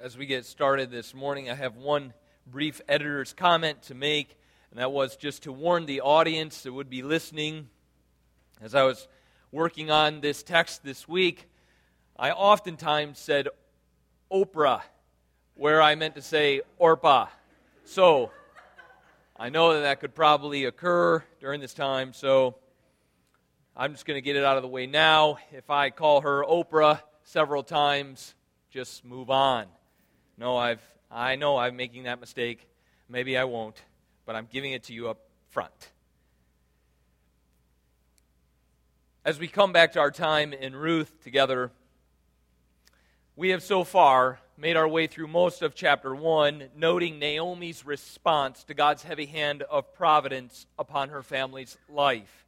As we get started this morning, I have one brief editor's comment to make, and that was just to warn the audience that would be listening. As I was working on this text this week, I oftentimes said Oprah, where I meant to say Orpah. So, I know that that could probably occur during this time, so I'm just going to get it out of the way now. If I call her Oprah several times, just move on. No, I've, I know I'm making that mistake. Maybe I won't, but I'm giving it to you up front. As we come back to our time in Ruth together, we have so far made our way through most of chapter 1, noting Naomi's response to God's heavy hand of providence upon her family's life.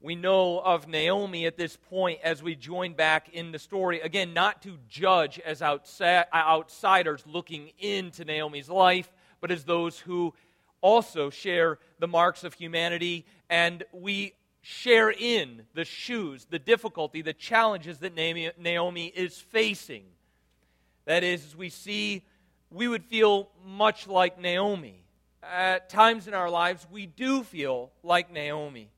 We know of Naomi at this point as we join back in the story. Again, not to judge as outsiders looking into Naomi's life, but as those who also share the marks of humanity. And we share in the shoes, the difficulty, the challenges that Naomi is facing. That is, as we see, we would feel much like Naomi. At times in our lives, we do feel like Naomi.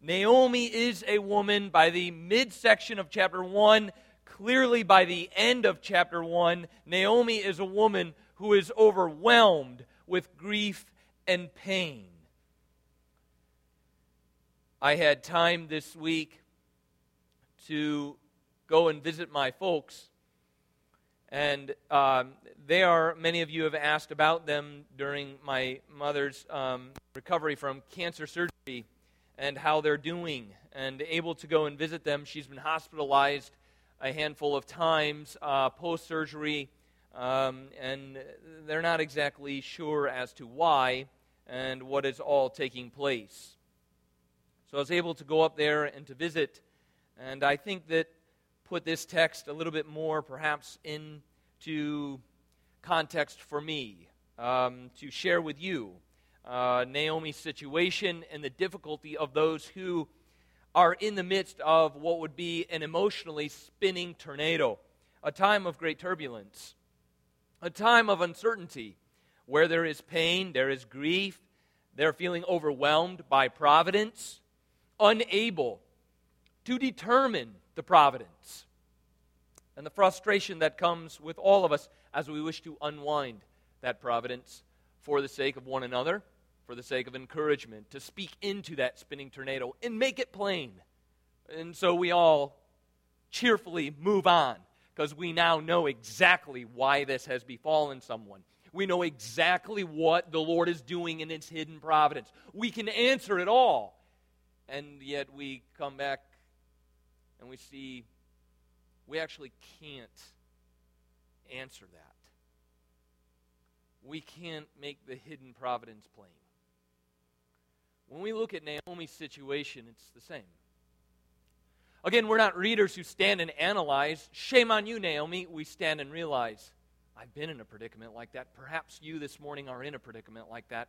Naomi is a woman by the midsection of chapter 1. Clearly, by the end of chapter 1, Naomi is a woman who is overwhelmed with grief and pain. I had time this week to go and visit my folks. And um, they are, many of you have asked about them during my mother's um, recovery from cancer surgery and how they're doing and able to go and visit them. She's been hospitalized a handful of times uh, post surgery, um, and they're not exactly sure as to why and what is all taking place. So I was able to go up there and to visit, and I think that put this text a little bit more perhaps into context for me um, to share with you uh, Naomi's situation and the difficulty of those who are in the midst of what would be an emotionally spinning tornado, a time of great turbulence, a time of uncertainty where there is pain, there is grief, they're feeling overwhelmed by providence, unable to determine the providence, and the frustration that comes with all of us as we wish to unwind that providence for the sake of one another for the sake of encouragement, to speak into that spinning tornado and make it plain. And so we all cheerfully move on because we now know exactly why this has befallen someone. We know exactly what the Lord is doing in His hidden providence. We can answer it all. And yet we come back and we see we actually can't answer that. We can't make the hidden providence plain. When we look at Naomi's situation, it's the same. Again, we're not readers who stand and analyze. Shame on you, Naomi. We stand and realize, I've been in a predicament like that. Perhaps you this morning are in a predicament like that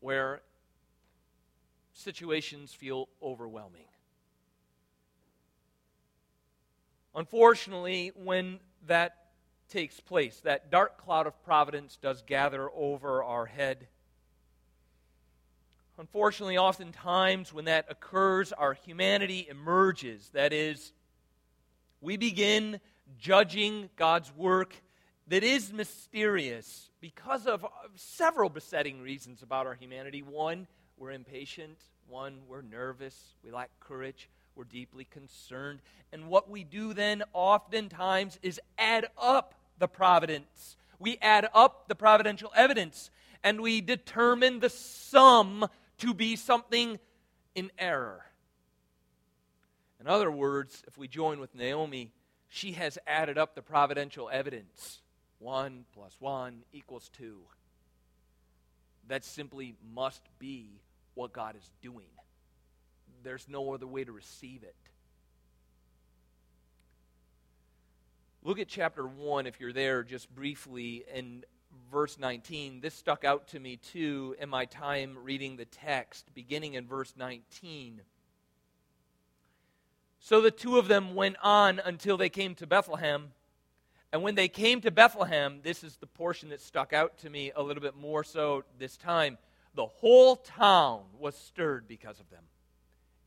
where situations feel overwhelming. Unfortunately, when that takes place, that dark cloud of providence does gather over our head Unfortunately, oftentimes when that occurs, our humanity emerges. That is, we begin judging God's work that is mysterious because of several besetting reasons about our humanity. One, we're impatient. One, we're nervous. We lack courage. We're deeply concerned. And what we do then oftentimes is add up the providence. We add up the providential evidence and we determine the sum to be something in error. In other words, if we join with Naomi, she has added up the providential evidence. One plus one equals two. That simply must be what God is doing. There's no other way to receive it. Look at chapter 1 if you're there just briefly and verse 19. This stuck out to me too in my time reading the text, beginning in verse 19. So the two of them went on until they came to Bethlehem. And when they came to Bethlehem, this is the portion that stuck out to me a little bit more so this time. The whole town was stirred because of them.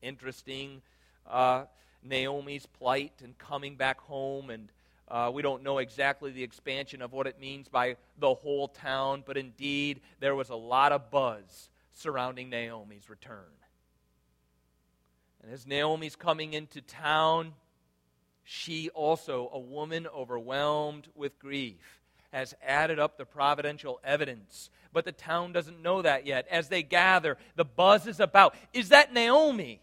Interesting, uh, Naomi's plight and coming back home, and uh, we don't know exactly the expansion of what it means by the whole town, but indeed, there was a lot of buzz surrounding Naomi's return. And as Naomi's coming into town, she also, a woman overwhelmed with grief, has added up the providential evidence. But the town doesn't know that yet. As they gather, the buzz is about is that Naomi?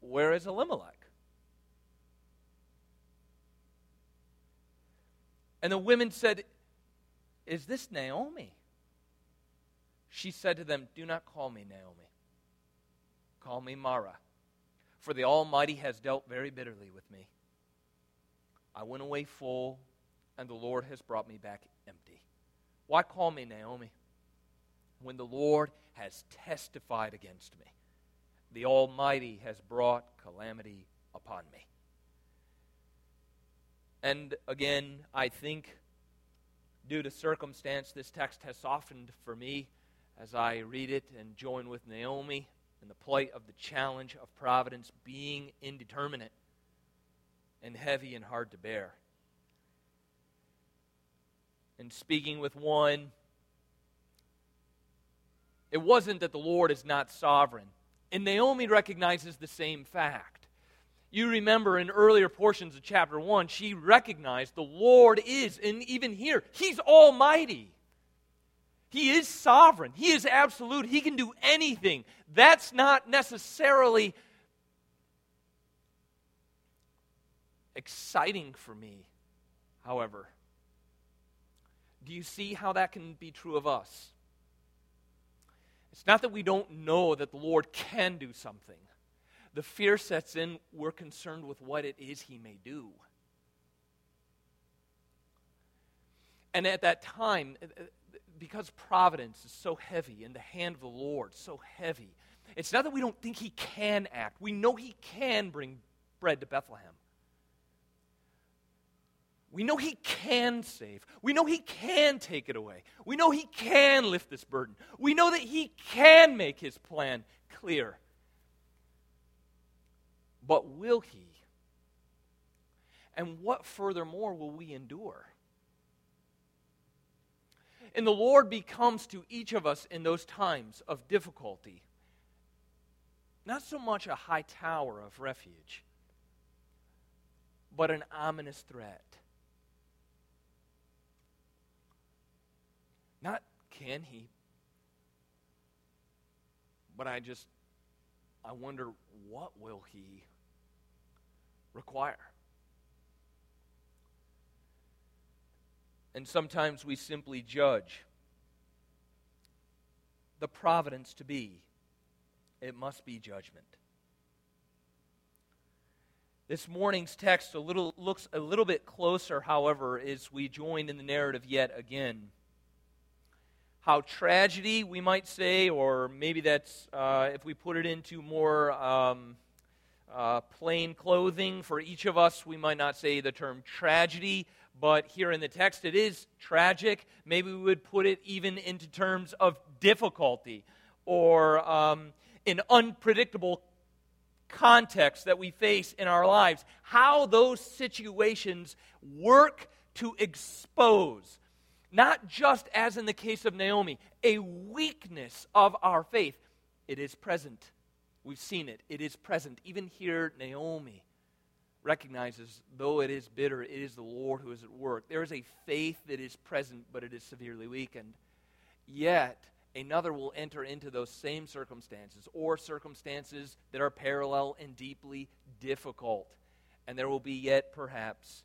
Where is Elimelech? And the women said, Is this Naomi? She said to them, Do not call me Naomi. Call me Mara for the Almighty has dealt very bitterly with me. I went away full, and the Lord has brought me back empty. Why call me Naomi when the Lord has testified against me? The Almighty has brought calamity upon me. And again, I think due to circumstance, this text has softened for me as I read it and join with Naomi in the plight of the challenge of providence being indeterminate and heavy and hard to bear. And speaking with one, it wasn't that the Lord is not sovereign. And Naomi recognizes the same fact. You remember in earlier portions of chapter 1, she recognized the Lord is, and even here, He's almighty. He is sovereign. He is absolute. He can do anything. That's not necessarily exciting for me, however. Do you see how that can be true of us? It's not that we don't know that the Lord can do something. The fear sets in, we're concerned with what it is He may do. And at that time, uh, uh, because providence is so heavy in the hand of the Lord, so heavy, it's not that we don't think He can act. We know He can bring bread to Bethlehem. We know He can save. We know He can take it away. We know He can lift this burden. We know that He can make His plan clear. But will He? And what furthermore will we endure? And the Lord becomes to each of us in those times of difficulty not so much a high tower of refuge, but an ominous threat. Not can he, but I just, I wonder what will he require? And sometimes we simply judge the providence to be. It must be judgment. This morning's text a little, looks a little bit closer, however, as we join in the narrative yet again. How tragedy, we might say, or maybe that's, uh, if we put it into more um, uh, plain clothing for each of us, we might not say the term tragedy, but here in the text it is tragic. Maybe we would put it even into terms of difficulty or um, an unpredictable context that we face in our lives. How those situations work to expose, not just as in the case of Naomi, a weakness of our faith. It is present. We've seen it. It is present. Even here, Naomi recognizes, though it is bitter, it is the Lord who is at work. There is a faith that is present, but it is severely weakened. Yet, another will enter into those same circumstances or circumstances that are parallel and deeply difficult. And there will be yet perhaps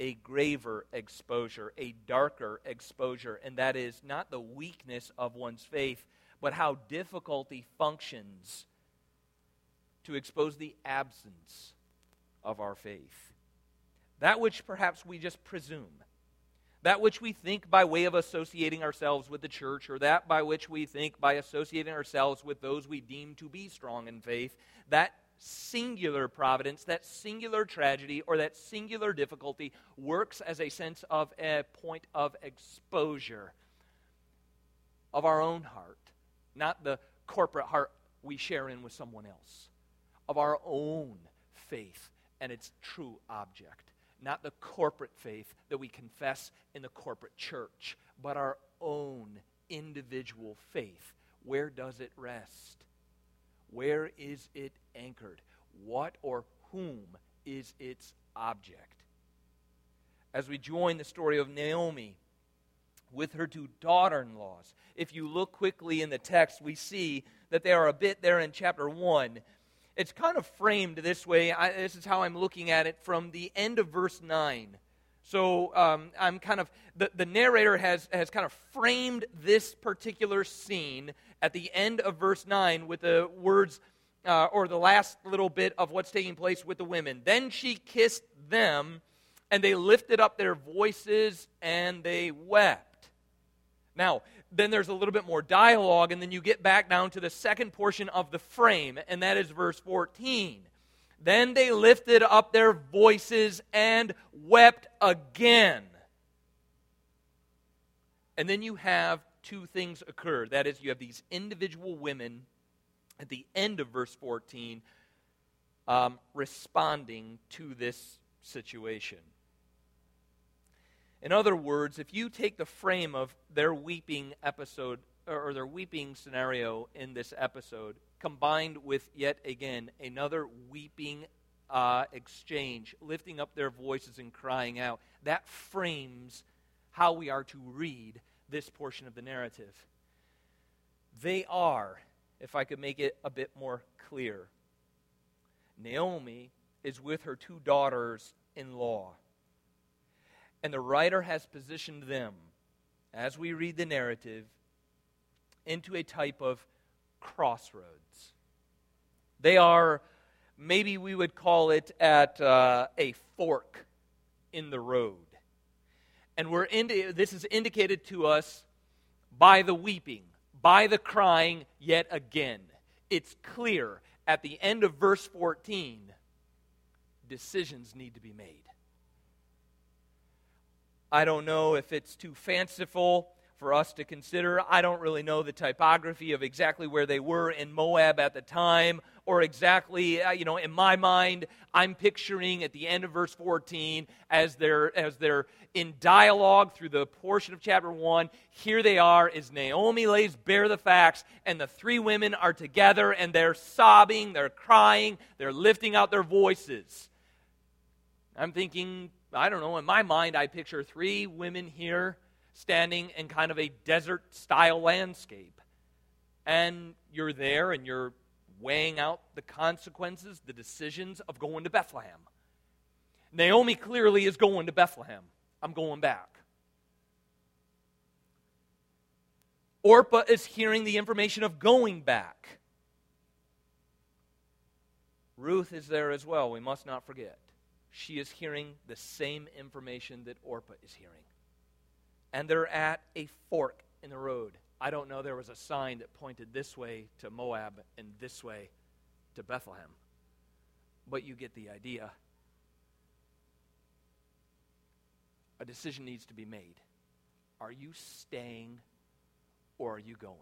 a graver exposure, a darker exposure, and that is not the weakness of one's faith, but how difficulty functions to expose the absence of our faith. That which perhaps we just presume, that which we think by way of associating ourselves with the church, or that by which we think by associating ourselves with those we deem to be strong in faith, that singular providence, that singular tragedy, or that singular difficulty works as a sense of a point of exposure of our own heart, not the corporate heart we share in with someone else, of our own faith and its true object. Not the corporate faith that we confess in the corporate church, but our own individual faith. Where does it rest? Where is it anchored? What or whom is its object? As we join the story of Naomi with her two daughter in laws, if you look quickly in the text, we see that they are a bit there in chapter 1. It's kind of framed this way. I, this is how I'm looking at it from the end of verse 9. So um, I'm kind of, the, the narrator has, has kind of framed this particular scene at the end of verse 9 with the words, uh, or the last little bit of what's taking place with the women. Then she kissed them, and they lifted up their voices and they wept. Now, then there's a little bit more dialogue, and then you get back down to the second portion of the frame, and that is verse 14. Then they lifted up their voices and wept again. And then you have two things occur. That is, you have these individual women at the end of verse 14 um, responding to this situation. In other words, if you take the frame of their weeping episode or their weeping scenario in this episode, combined with yet again another weeping uh, exchange, lifting up their voices and crying out, that frames how we are to read this portion of the narrative. They are, if I could make it a bit more clear, Naomi is with her two daughters in law. And the writer has positioned them, as we read the narrative, into a type of crossroads. They are, maybe we would call it, at uh, a fork in the road. And we're indi- this is indicated to us by the weeping, by the crying yet again. It's clear at the end of verse 14 decisions need to be made. I don't know if it's too fanciful for us to consider. I don't really know the typography of exactly where they were in Moab at the time, or exactly, uh, you know, in my mind, I'm picturing at the end of verse 14 as they're, as they're in dialogue through the portion of chapter 1. Here they are as Naomi lays bare the facts, and the three women are together and they're sobbing, they're crying, they're lifting out their voices. I'm thinking, I don't know, in my mind, I picture three women here standing in kind of a desert style landscape. And you're there and you're weighing out the consequences, the decisions of going to Bethlehem. Naomi clearly is going to Bethlehem. I'm going back. Orpah is hearing the information of going back. Ruth is there as well, we must not forget. She is hearing the same information that Orpah is hearing and they're at a fork in the road. I don't know there was a sign that pointed this way to Moab and this way to Bethlehem, but you get the idea. A decision needs to be made. Are you staying or are you going?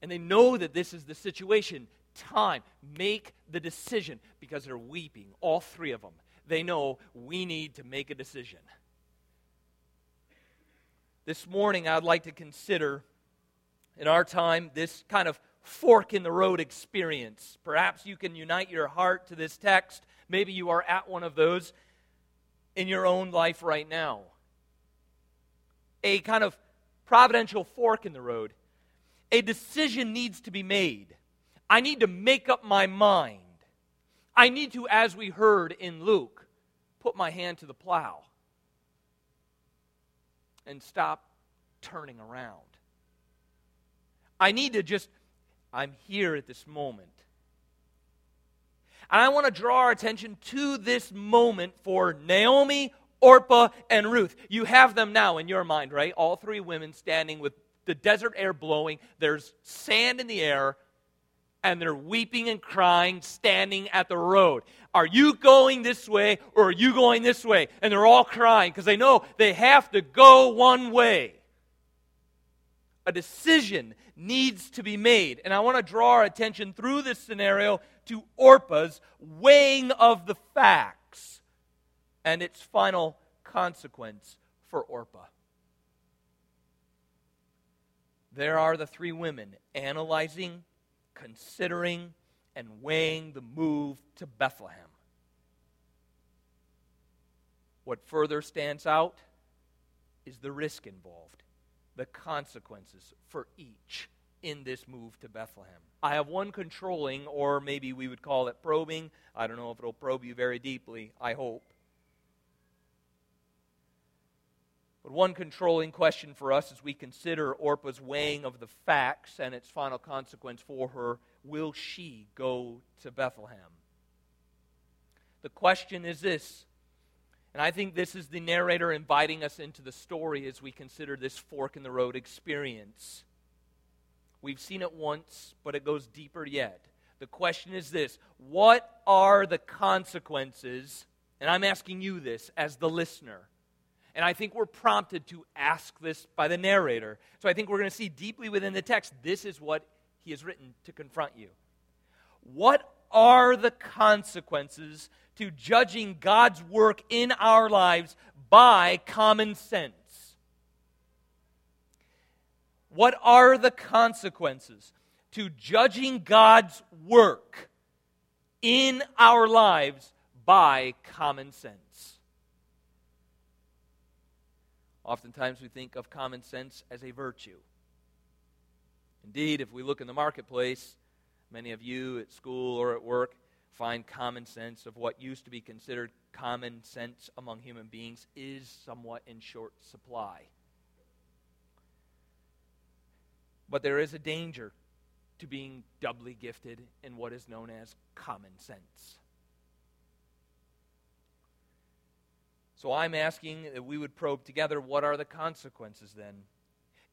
And they know that this is the situation. Time. Make the decision because they're weeping, all three of them they know we need to make a decision. This morning, I'd like to consider in our time this kind of fork in the road experience. Perhaps you can unite your heart to this text. Maybe you are at one of those in your own life right now. A kind of providential fork in the road. A decision needs to be made. I need to make up my mind. I need to, as we heard in Luke, put my hand to the plow and stop turning around. I need to just, I'm here at this moment. And I want to draw our attention to this moment for Naomi, Orpah, and Ruth. You have them now in your mind, right? All three women standing with the desert air blowing. There's sand in the air and they're weeping and crying, standing at the road. Are you going this way or are you going this way? And they're all crying because they know they have to go one way. A decision needs to be made. And I want to draw our attention through this scenario to Orpah's weighing of the facts and its final consequence for Orpah. There are the three women analyzing, considering, and weighing the move to Bethlehem. What further stands out is the risk involved, the consequences for each in this move to Bethlehem. I have one controlling, or maybe we would call it probing. I don't know if it'll probe you very deeply, I hope. But one controlling question for us as we consider Orpah's weighing of the facts and its final consequence for her will she go to Bethlehem? The question is this, and I think this is the narrator inviting us into the story as we consider this fork in the road experience. We've seen it once, but it goes deeper yet. The question is this What are the consequences? And I'm asking you this as the listener. And I think we're prompted to ask this by the narrator. So I think we're going to see deeply within the text this is what he has written to confront you. What are the consequences to judging God's work in our lives by common sense? What are the consequences to judging God's work in our lives by common sense? Oftentimes we think of common sense as a virtue. Indeed, if we look in the marketplace, many of you at school or at work find common sense of what used to be considered common sense among human beings is somewhat in short supply. But there is a danger to being doubly gifted in what is known as common sense. So I'm asking that we would probe together what are the consequences then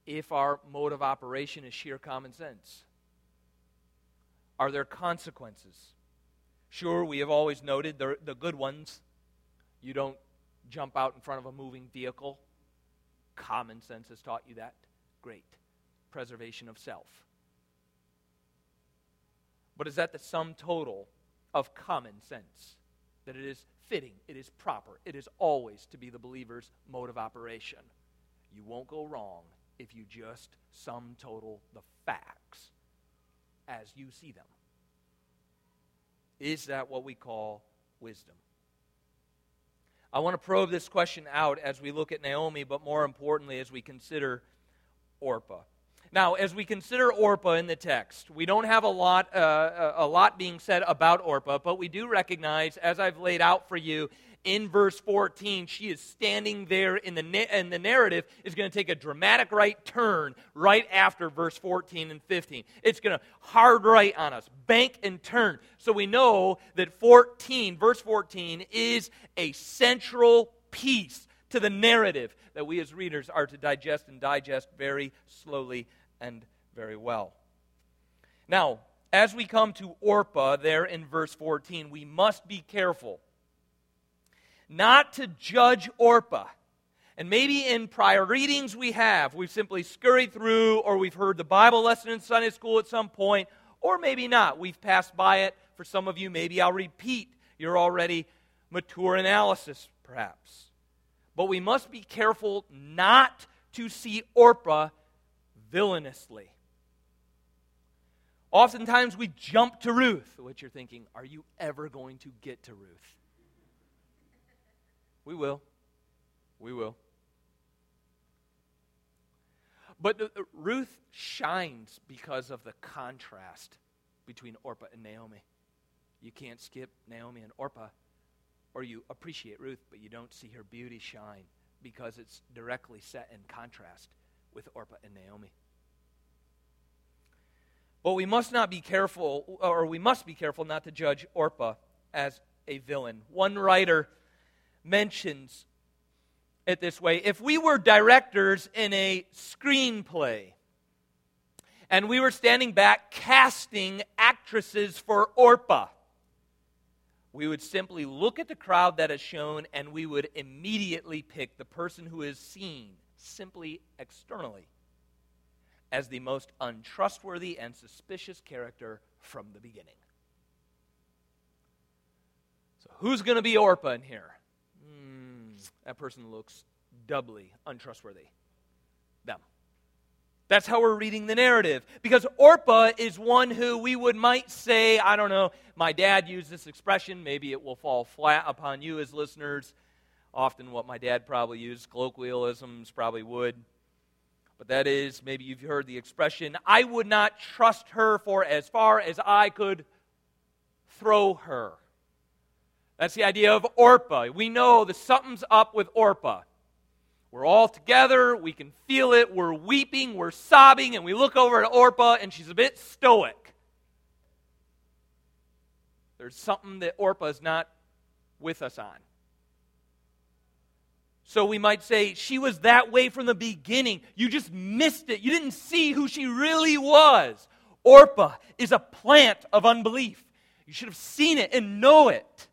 if our mode of operation is sheer common sense? Are there consequences? Sure, we have always noted the, the good ones. You don't jump out in front of a moving vehicle. Common sense has taught you that. Great. Preservation of self. But is that the sum total of common sense? That it is fitting, it is proper, it is always to be the believer's mode of operation. You won't go wrong if you just sum total the facts as you see them. Is that what we call wisdom? I want to probe this question out as we look at Naomi, but more importantly, as we consider Orpah. Now, as we consider Orpah in the text, we don't have a lot, uh, a lot being said about Orpah, but we do recognize, as I've laid out for you in verse 14, she is standing there in the, and the narrative is going to take a dramatic right turn right after verse 14 and 15. It's going to hard right on us, bank and turn. So we know that 14, verse 14, is a central piece to the narrative that we as readers are to digest and digest very slowly and very well. Now, as we come to Orpah there in verse 14, we must be careful not to judge Orpah. And maybe in prior readings we have, we've simply scurried through, or we've heard the Bible lesson in Sunday school at some point, or maybe not. We've passed by it. For some of you, maybe I'll repeat your already mature analysis, perhaps. But we must be careful not to see Orpah villainously. Oftentimes we jump to Ruth, which you're thinking, are you ever going to get to Ruth? We will. We will. But Ruth shines because of the contrast between Orpah and Naomi. You can't skip Naomi and Orpah, or you appreciate Ruth, but you don't see her beauty shine because it's directly set in contrast with Orpah and Naomi. But we must not be careful, or we must be careful not to judge Orpah as a villain. One writer mentions it this way if we were directors in a screenplay, and we were standing back casting actresses for Orpah. We would simply look at the crowd that is shown and we would immediately pick the person who is seen simply externally as the most untrustworthy and suspicious character from the beginning. So, who's going to be Orpah in here? Mm, that person looks doubly untrustworthy. Them. That's how we're reading the narrative. Because Orpah is one who we would might say, I don't know, my dad used this expression, maybe it will fall flat upon you as listeners. Often what my dad probably used, colloquialisms probably would. But that is, maybe you've heard the expression, I would not trust her for as far as I could throw her. That's the idea of Orpah. We know that something's up with Orpah. We're all together. We can feel it. We're weeping. We're sobbing. And we look over at Orpah, and she's a bit stoic. There's something that Orpah is not with us on. So we might say she was that way from the beginning. You just missed it. You didn't see who she really was. Orpah is a plant of unbelief. You should have seen it and know it.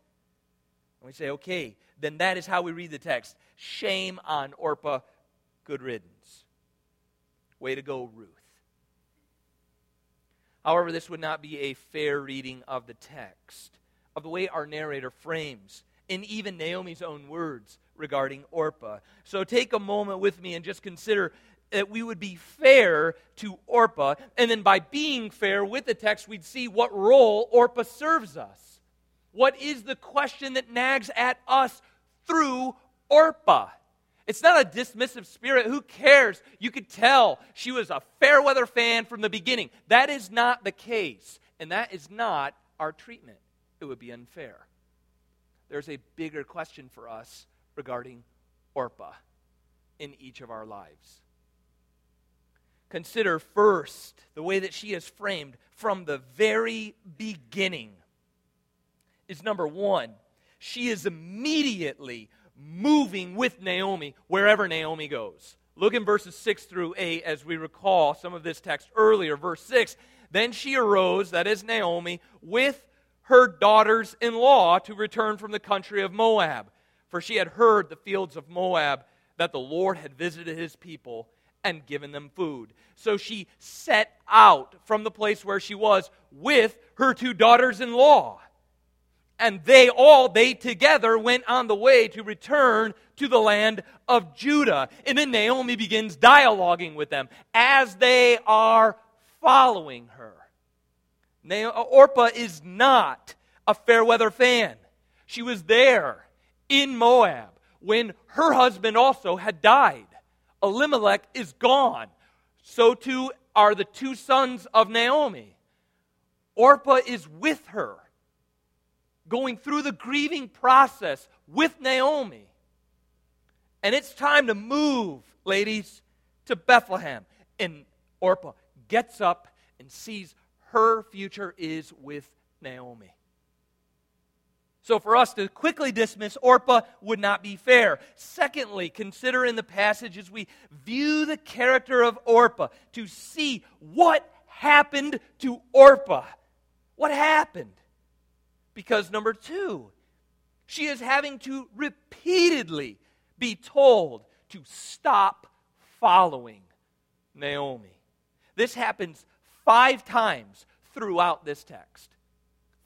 And we say, okay, then that is how we read the text. Shame on Orpah, good riddance. Way to go, Ruth. However, this would not be a fair reading of the text, of the way our narrator frames, in even Naomi's own words, regarding Orpah. So take a moment with me and just consider that we would be fair to Orpah. And then by being fair with the text, we'd see what role Orpah serves us. What is the question that nags at us through Orpah? It's not a dismissive spirit. Who cares? You could tell she was a fair weather fan from the beginning. That is not the case. And that is not our treatment. It would be unfair. There's a bigger question for us regarding Orpah in each of our lives. Consider first the way that she is framed from the very beginning. Is number one, she is immediately moving with Naomi wherever Naomi goes. Look in verses 6 through 8 as we recall some of this text earlier. Verse 6 Then she arose, that is Naomi, with her daughters in law to return from the country of Moab for she had heard the fields of Moab that the Lord had visited his people and given them food. So she set out from the place where she was with her two daughters in law. And they all, they together went on the way to return to the land of Judah. And then Naomi begins dialoguing with them as they are following her. Orpah is not a fair weather fan. She was there in Moab when her husband also had died. Elimelech is gone. So too are the two sons of Naomi. Orpah is with her, going through the grieving process with Naomi. And it's time to move, ladies, to Bethlehem. And Orpah gets up and sees her future is with Naomi. So for us to quickly dismiss Orpah would not be fair. Secondly, consider in the passage as we view the character of Orpah to see what happened to Orpah. What happened? Because number two, she is having to repeatedly be told to stop following Naomi. This happens five times throughout this text.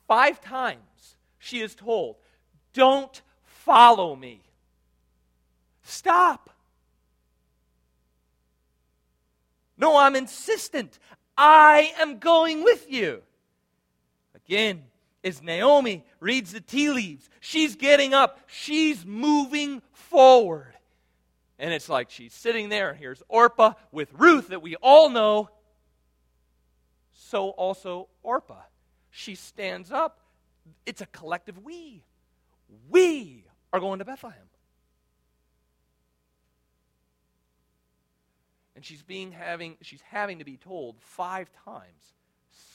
Five times she is told, Don't follow me. Stop. No, I'm insistent. I am going with you. Again, as Naomi reads the tea leaves, she's getting up, she's moving forward. And it's like she's sitting there, and here's Orpah with Ruth that we all know. So also Orpah. She stands up it's a collective we. We are going to Bethlehem. And she's being having she's having to be told five times,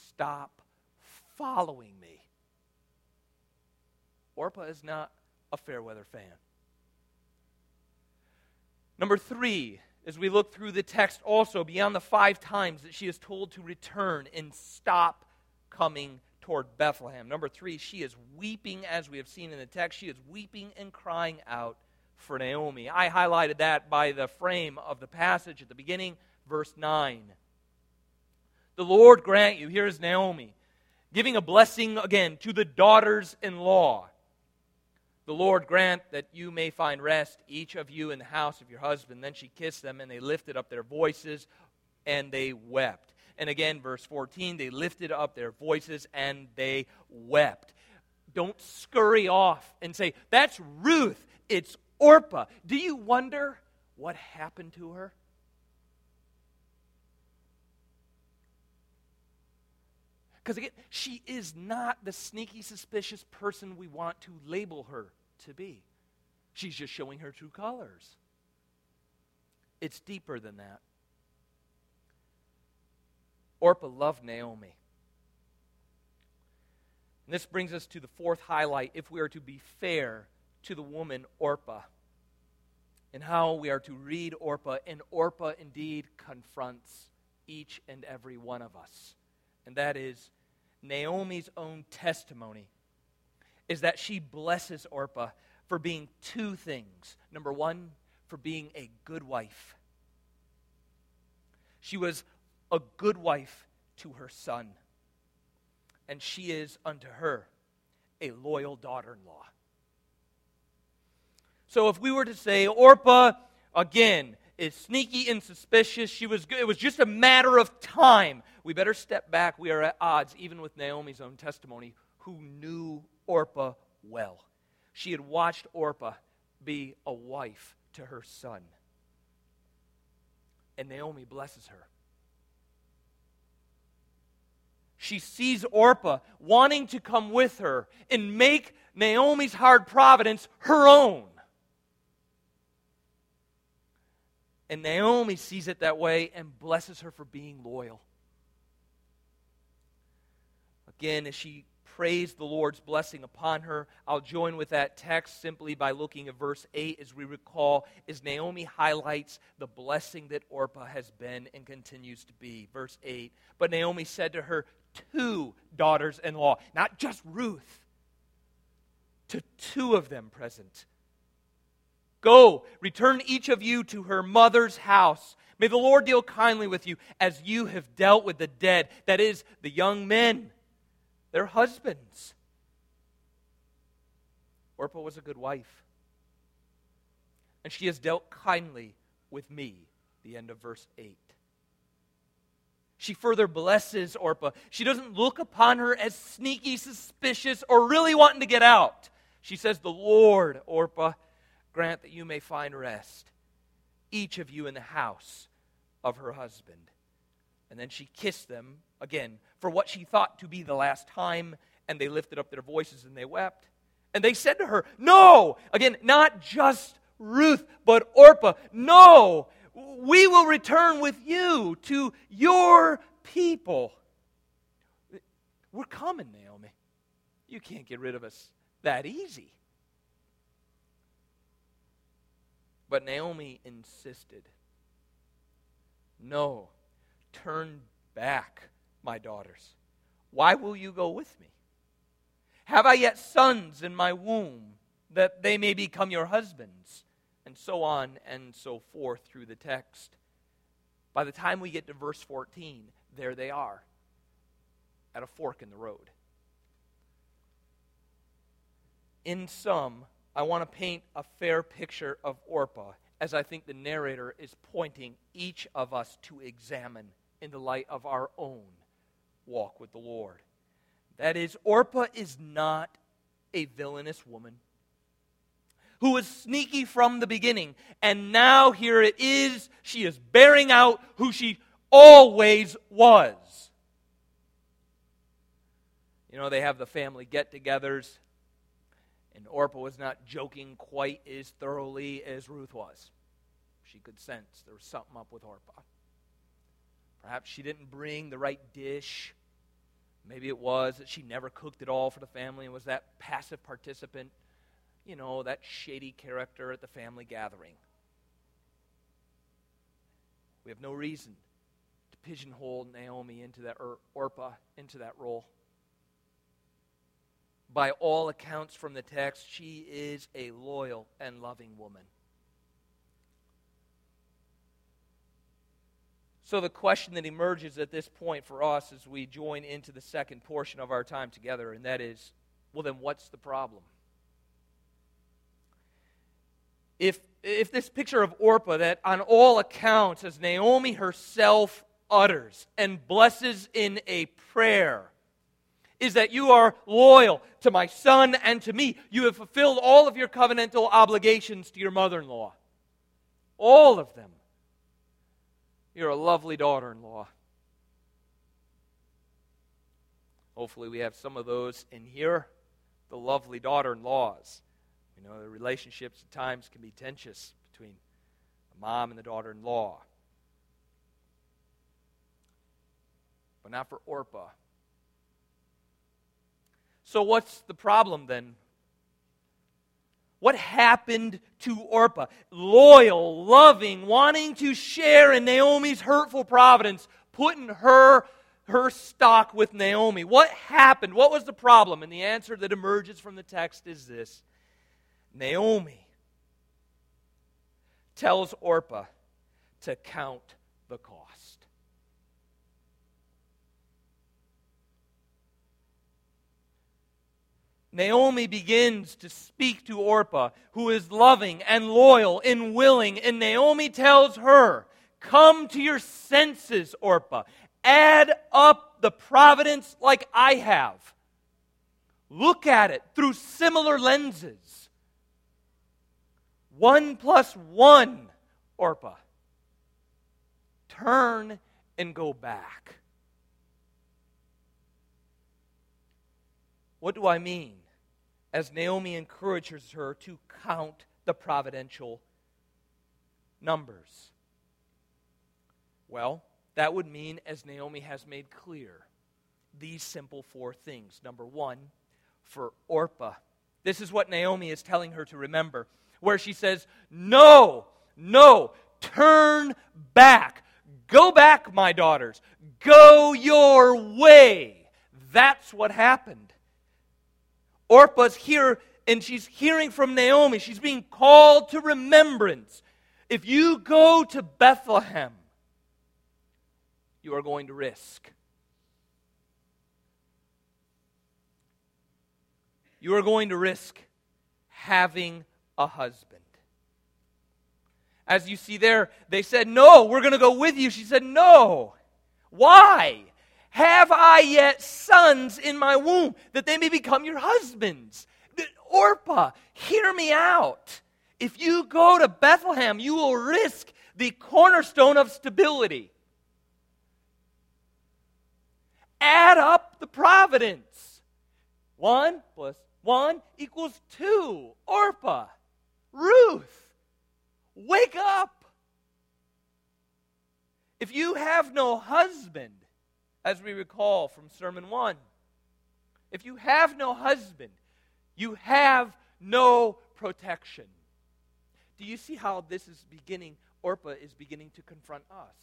stop following me. Orpah is not a fair weather fan. Number three, as we look through the text also, beyond the five times that she is told to return and stop coming toward Bethlehem. Number three, she is weeping, as we have seen in the text. She is weeping and crying out for Naomi. I highlighted that by the frame of the passage at the beginning, verse 9. The Lord grant you, here's Naomi, giving a blessing again to the daughters in law. The Lord grant that you may find rest, each of you in the house of your husband. Then she kissed them, and they lifted up their voices, and they wept. And again, verse 14, they lifted up their voices, and they wept. Don't scurry off and say, That's Ruth, it's Orpah. Do you wonder what happened to her? Because again, she is not the sneaky, suspicious person we want to label her to be. She's just showing her true colors. It's deeper than that. Orpah loved Naomi. And this brings us to the fourth highlight if we are to be fair to the woman Orpah and how we are to read Orpah. And Orpah indeed confronts each and every one of us. And that is Naomi's own testimony is that she blesses Orpah for being two things. Number one, for being a good wife. She was a good wife to her son, and she is unto her a loyal daughter in law. So if we were to say, Orpah, again, is sneaky and suspicious. She was good. It was just a matter of time. We better step back. We are at odds, even with Naomi's own testimony, who knew Orpah well. She had watched Orpah be a wife to her son. And Naomi blesses her. She sees Orpah wanting to come with her and make Naomi's hard providence her own. And Naomi sees it that way and blesses her for being loyal. Again, as she prays the Lord's blessing upon her, I'll join with that text simply by looking at verse 8 as we recall, as Naomi highlights the blessing that Orpah has been and continues to be. Verse 8 But Naomi said to her two daughters in law, not just Ruth, to two of them present Go, return each of you to her mother's house. May the Lord deal kindly with you as you have dealt with the dead, that is, the young men, their husbands. Orpah was a good wife, and she has dealt kindly with me. The end of verse 8. She further blesses Orpah. She doesn't look upon her as sneaky, suspicious, or really wanting to get out. She says, The Lord, Orpah, grant that you may find rest, each of you in the house of her husband. And then she kissed them again for what she thought to be the last time, and they lifted up their voices and they wept. And they said to her, No! Again, not just Ruth, but Orpah, No! We will return with you to your people. We're coming, Naomi. You can't get rid of us that easy. But Naomi insisted No, turn back, my daughters. Why will you go with me? Have I yet sons in my womb that they may become your husbands? So on and so forth through the text. By the time we get to verse 14, there they are at a fork in the road. In sum, I want to paint a fair picture of Orpah as I think the narrator is pointing each of us to examine in the light of our own walk with the Lord. That is, Orpah is not a villainous woman who was sneaky from the beginning, and now here it is, she is bearing out who she always was. You know, they have the family get togethers and Orpah was not joking quite as thoroughly as Ruth was. She could sense there was something up with Orpah. Perhaps she didn't bring the right dish. Maybe it was that she never cooked at all for the family and was that passive participant, you know, that shady character at the family gathering. We have no reason to pigeonhole Naomi into that, or Orpah into that role. by all accounts from the text, she is a loyal and loving woman. So, the question that emerges at this point for us as we join into the second portion of our time together, and that is well, then what's the problem? If, if this picture of Orpah, that on all accounts, as Naomi herself utters and blesses in a prayer, is that you are loyal to my son and to me. You have fulfilled all of your covenantal obligations to your mother in law. All of them. You're a lovely daughter in law. Hopefully, we have some of those in here. The lovely daughter in laws. We know the relationships at times can be tenuous between the mom and the daughter in law. But not for Orpah. So, what's the problem then? What happened to Orpah? Loyal, loving, wanting to share in Naomi's hurtful providence, putting her her stock with Naomi. What happened? What was the problem? And the answer that emerges from the text is this Naomi tells Orpah to count the cost. Naomi begins to speak to Orpah, who is loving and loyal and willing, and Naomi tells her, Come to your senses, Orpah. Add up the providence like I have. Look at it through similar lenses. One plus one, Orpah. Turn and go back. What do I mean? As Naomi encourages her to count the providential numbers. Well, that would mean, as Naomi has made clear, these simple four things. Number one, for Orpah. This is what Naomi is telling her to remember, where she says, No, no, turn back. Go back, my daughters. Go your way. That's what happened. Orpah's here and she's hearing from Naomi. She's being called to remembrance. If you go to Bethlehem, you are going to risk. You are going to risk having a husband. As you see there, they said, No, we're going to go with you. She said, No. Why? Have I yet sons in my womb that they may become your husbands? Orpah, hear me out. If you go to Bethlehem, you will risk the cornerstone of stability. Add up the providence. One plus one equals two. Orpah, Ruth, wake up. If you have no husband, as we recall from Sermon 1. If you have no husband, you have no protection. Do you see how this is beginning? Orpah is beginning to confront us.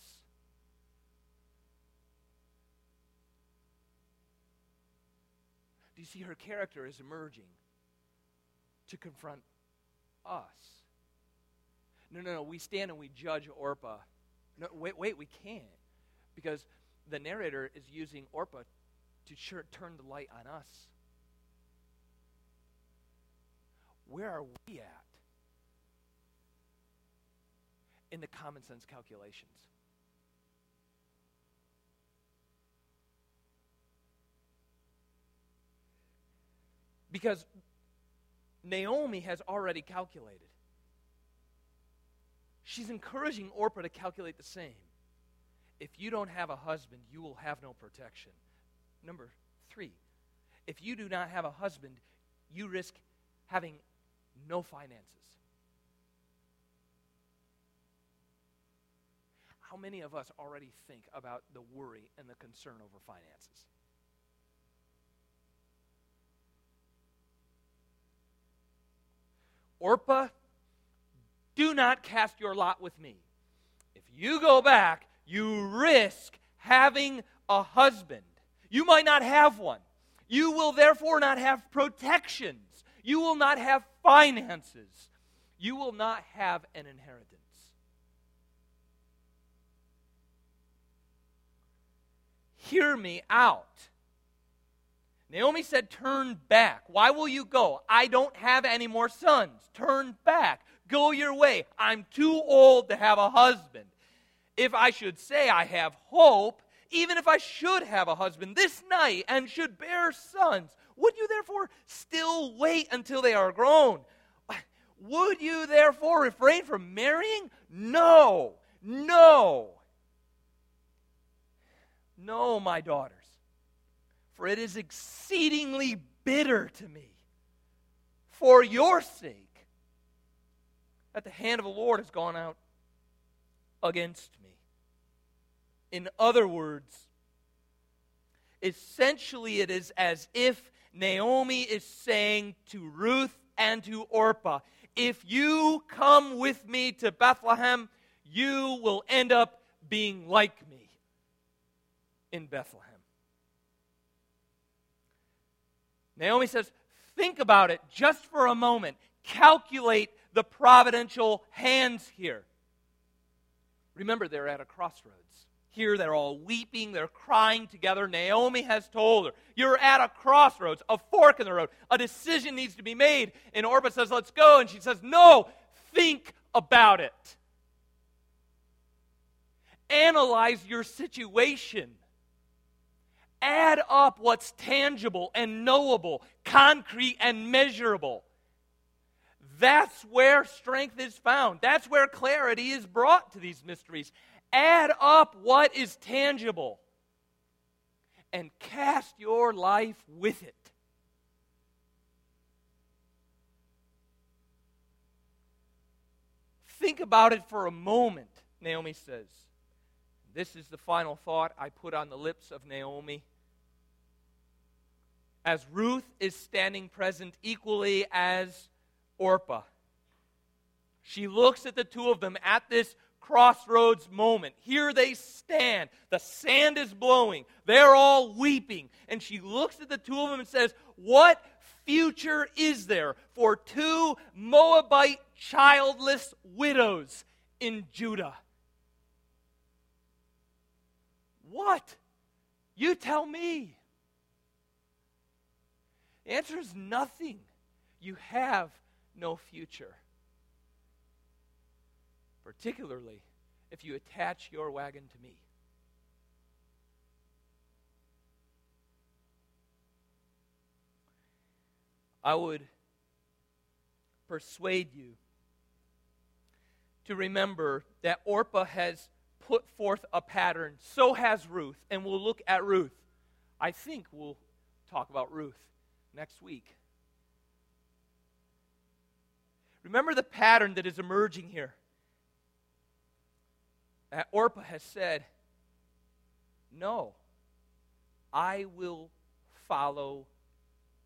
Do you see her character is emerging to confront us? No, no, no. We stand and we judge Orpah. No, wait, wait, we can't. Because the narrator is using Orpah to turn the light on us. Where are we at in the common sense calculations? Because Naomi has already calculated. She's encouraging Orpah to calculate the same if you don't have a husband, you will have no protection. Number three, if you do not have a husband, you risk having no finances. How many of us already think about the worry and the concern over finances? Orpah, do not cast your lot with me. If you go back, you risk having a husband. You might not have one. You will therefore not have protections. You will not have finances. You will not have an inheritance. Hear me out. Naomi said, Turn back. Why will you go? I don't have any more sons. Turn back. Go your way. I'm too old to have a husband. If I should say I have hope, even if I should have a husband this night and should bear sons, would you therefore still wait until they are grown? Would you therefore refrain from marrying? No, no. No, my daughters, for it is exceedingly bitter to me for your sake that the hand of the Lord has gone out against me. In other words, essentially it is as if Naomi is saying to Ruth and to Orpah, if you come with me to Bethlehem, you will end up being like me in Bethlehem. Naomi says, think about it just for a moment. Calculate the providential hands here. Remember, they're at a crossroads. Here they're all weeping, they're crying together. Naomi has told her, You're at a crossroads, a fork in the road. A decision needs to be made. And Orpah says, Let's go. And she says, No, think about it. Analyze your situation. Add up what's tangible and knowable, concrete and measurable. That's where strength is found. That's where clarity is brought to these mysteries. Add up what is tangible and cast your life with it. Think about it for a moment, Naomi says. This is the final thought I put on the lips of Naomi. As Ruth is standing present equally as Orpah. She looks at the two of them at this crossroads moment. Here they stand. The sand is blowing. They're all weeping. And she looks at the two of them and says, What future is there for two Moabite childless widows in Judah? What? You tell me. The answer is nothing. You have no future. Particularly if you attach your wagon to me. I would persuade you to remember that Orpah has put forth a pattern. So has Ruth, and we'll look at Ruth. I think we'll talk about Ruth next week. Remember the pattern that is emerging here. Uh, Orpah has said, No, I will follow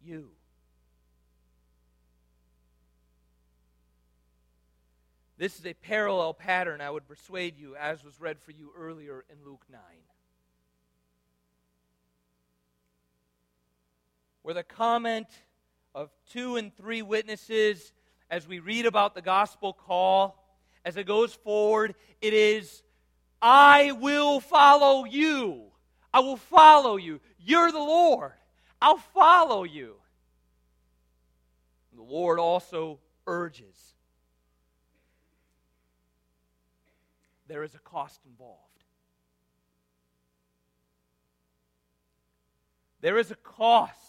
you. This is a parallel pattern, I would persuade you, as was read for you earlier in Luke 9. Where the comment of two and three witnesses as we read about the gospel call, as it goes forward, it is, I will follow you. I will follow you. You're the Lord. I'll follow you. The Lord also urges there is a cost involved. There is a cost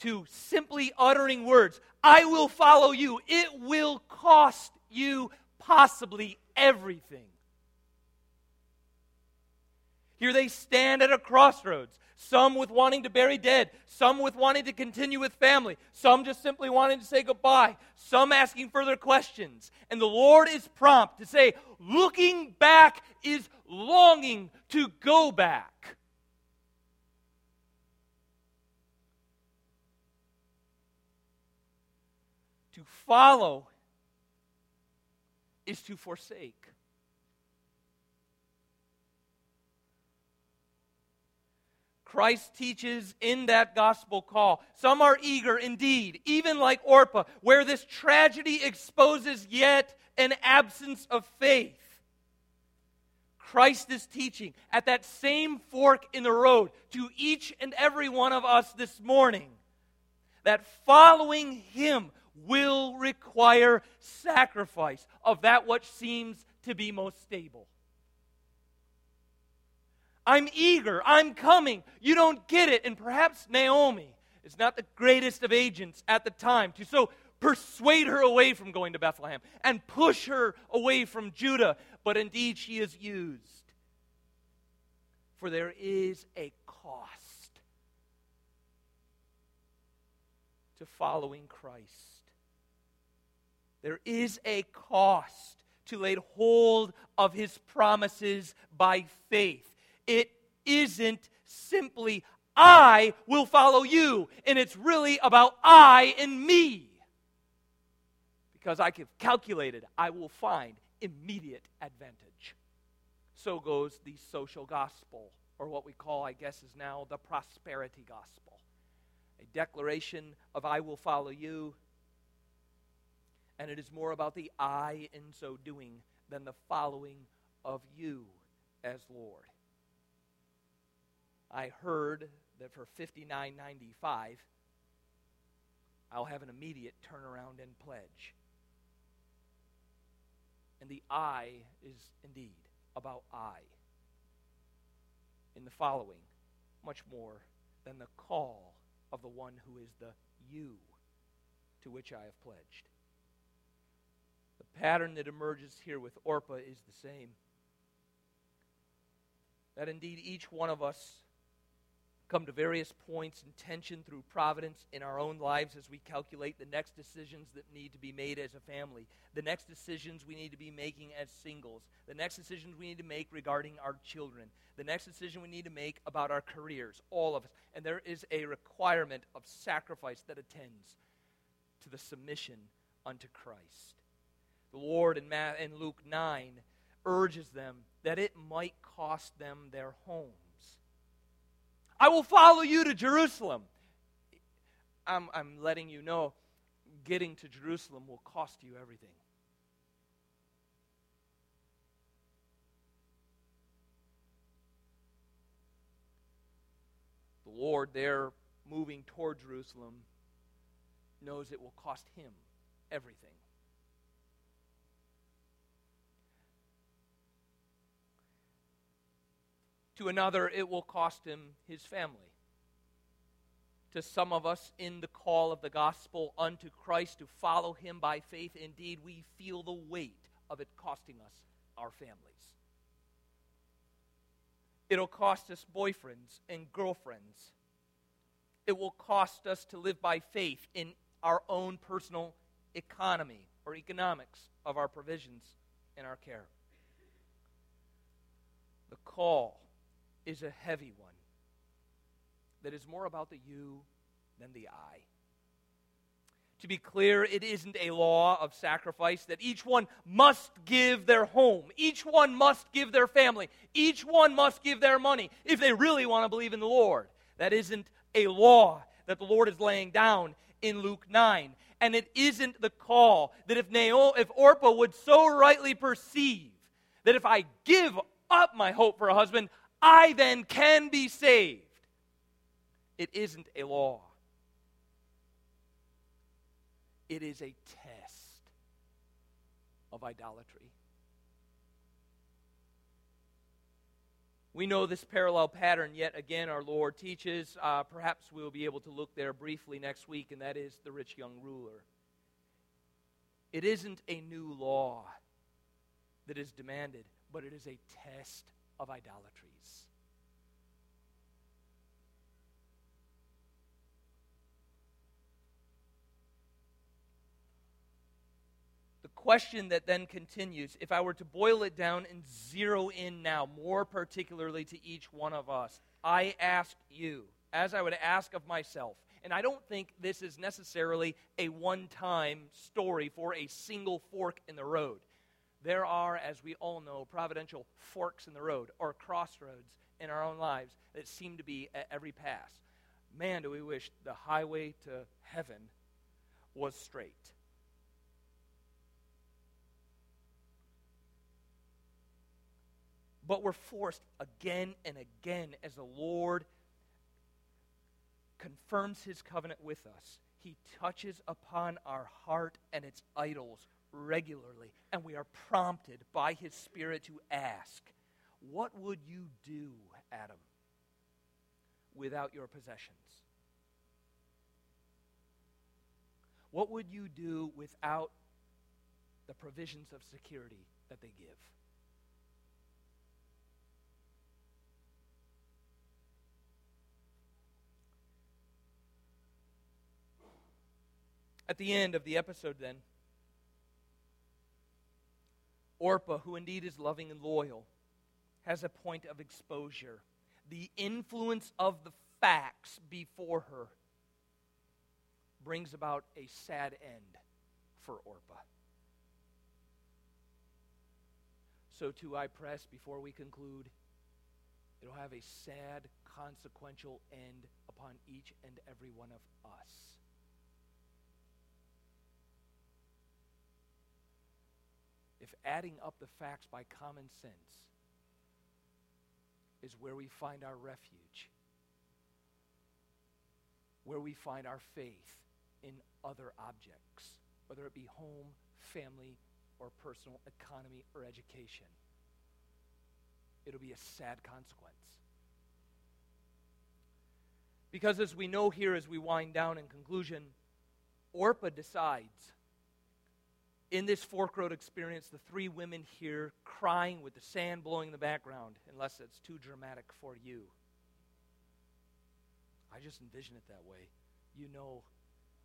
to simply uttering words, I will follow you. It will cost you possibly everything. Here they stand at a crossroads. Some with wanting to bury dead, some with wanting to continue with family, some just simply wanting to say goodbye, some asking further questions. And the Lord is prompt to say, looking back is longing to go back. Follow is to forsake. Christ teaches in that gospel call. Some are eager indeed, even like Orpah, where this tragedy exposes yet an absence of faith. Christ is teaching at that same fork in the road to each and every one of us this morning that following Him will require sacrifice of that which seems to be most stable. I'm eager. I'm coming. You don't get it. And perhaps Naomi is not the greatest of agents at the time to so persuade her away from going to Bethlehem and push her away from Judah. But indeed, she is used. For there is a cost to following Christ. There is a cost to lay hold of his promises by faith. It isn't simply, I will follow you. And it's really about I and me. Because I have calculated I will find immediate advantage. So goes the social gospel, or what we call, I guess, is now the prosperity gospel. A declaration of I will follow you. And it is more about the I in so doing than the following of you as Lord. I heard that for $59.95, I'll have an immediate turnaround and pledge. And the I is indeed about I. In the following, much more than the call of the one who is the you to which I have pledged. Pattern that emerges here with Orpah is the same. That indeed each one of us come to various points in tension through providence in our own lives as we calculate the next decisions that need to be made as a family, the next decisions we need to be making as singles, the next decisions we need to make regarding our children, the next decision we need to make about our careers, all of us. And there is a requirement of sacrifice that attends to the submission unto Christ. The Lord in, in Luke 9 urges them that it might cost them their homes. I will follow you to Jerusalem. I'm, I'm letting you know getting to Jerusalem will cost you everything. The Lord, there moving toward Jerusalem, knows it will cost him everything. To another, it will cost him his family. To some of us, in the call of the gospel unto Christ to follow him by faith, indeed, we feel the weight of it costing us our families. It'll cost us boyfriends and girlfriends. It will cost us to live by faith in our own personal economy or economics of our provisions and our care. The call is a heavy one that is more about the you than the I. To be clear, it isn't a law of sacrifice that each one must give their home, each one must give their family, each one must give their money if they really want to believe in the Lord. That isn't a law that the Lord is laying down in Luke 9. And it isn't the call that if, Naomi, if Orpah would so rightly perceive that if I give up my hope for a husband, I then can be saved. It isn't a law, it is a test of idolatry. We know this parallel pattern yet again, our Lord teaches. Uh, perhaps we'll be able to look there briefly next week, and that is the rich young ruler. It isn't a new law that is demanded, but it is a test of idolatries. The question that then continues, if I were to boil it down and zero in now, more particularly to each one of us, I ask you, as I would ask of myself, and I don't think this is necessarily a one time story for a single fork in the road there are, as we all know, providential forks in the road or crossroads in our own lives that seem to be at every pass. Man, do we wish the highway to heaven was straight. But we're forced again and again as the Lord confirms his covenant with us. He touches upon our heart and its idols regularly, and we are prompted by his Spirit to ask, What would you do, Adam, without your possessions? What would you do without the provisions of security that they give? At the end of the episode, then, Orpah, who indeed is loving and loyal, has a point of exposure. The influence of the facts before her brings about a sad end for Orpah. So, too, I press before we conclude, it'll have a sad, consequential end upon each and every one of us. If adding up the facts by common sense is where we find our refuge, where we find our faith in other objects, whether it be home, family, or personal economy or education, it'll be a sad consequence. Because as we know here as we wind down in conclusion, Orpah decides in this fork road experience, the three women here crying with the sand blowing in the background, unless it's too dramatic for you. I just envision it that way. You know,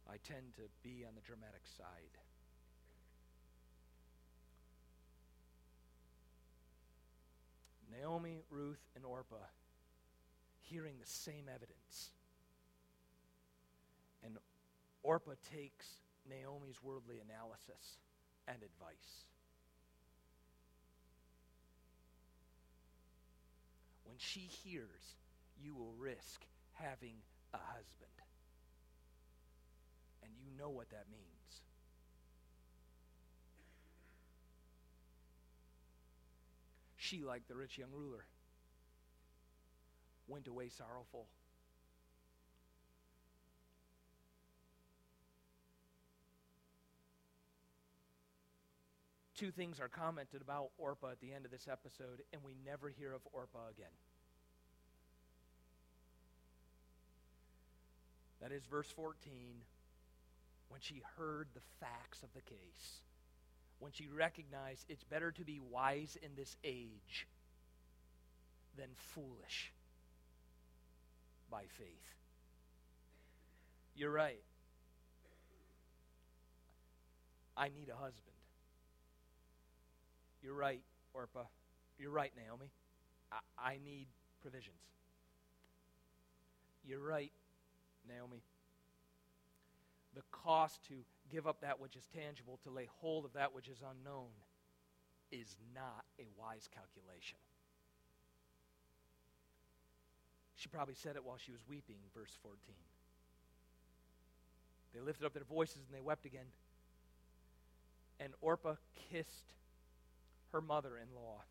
I tend to be on the dramatic side. Naomi, Ruth, and Orpah hearing the same evidence. And Orpah takes Naomi's worldly analysis and advice. When she hears you will risk having a husband, and you know what that means. She, like the rich young ruler, went away sorrowful. Two things are commented about Orpah at the end of this episode, and we never hear of Orpah again. That is verse 14, when she heard the facts of the case, when she recognized it's better to be wise in this age than foolish by faith. You're right. I need a husband. You're right, Orpah. You're right, Naomi. I, I need provisions. You're right, Naomi. The cost to give up that which is tangible, to lay hold of that which is unknown, is not a wise calculation. She probably said it while she was weeping, verse 14. They lifted up their voices and they wept again. And Orpah kissed her mother in law.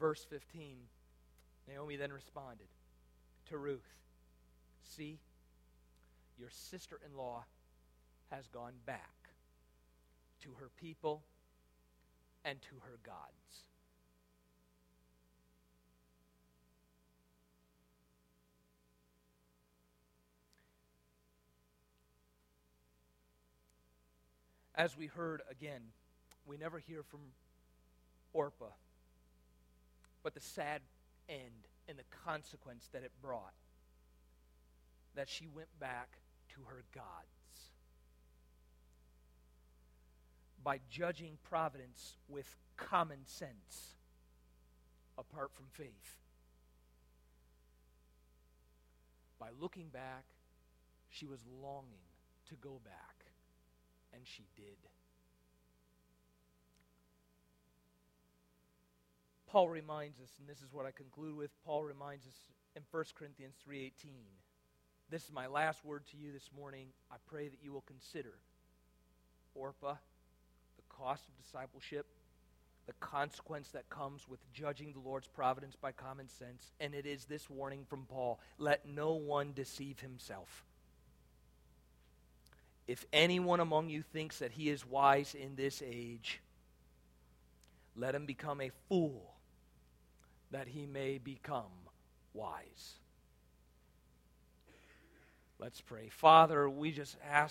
Verse 15 Naomi then responded to Ruth See, your sister in law has gone back to her people and to her gods. As we heard again, we never hear from Orpah. But the sad end and the consequence that it brought that she went back to her gods. By judging providence with common sense apart from faith. By looking back, she was longing to go back, and she did. Paul reminds us, and this is what I conclude with, Paul reminds us in 1 Corinthians 3:18. This is my last word to you this morning. I pray that you will consider Orpah, the cost of discipleship, the consequence that comes with judging the Lord's providence by common sense, and it is this warning from Paul let no one deceive himself. If anyone among you thinks that he is wise in this age, let him become a fool that he may become wise. Let's pray. Father, we just ask.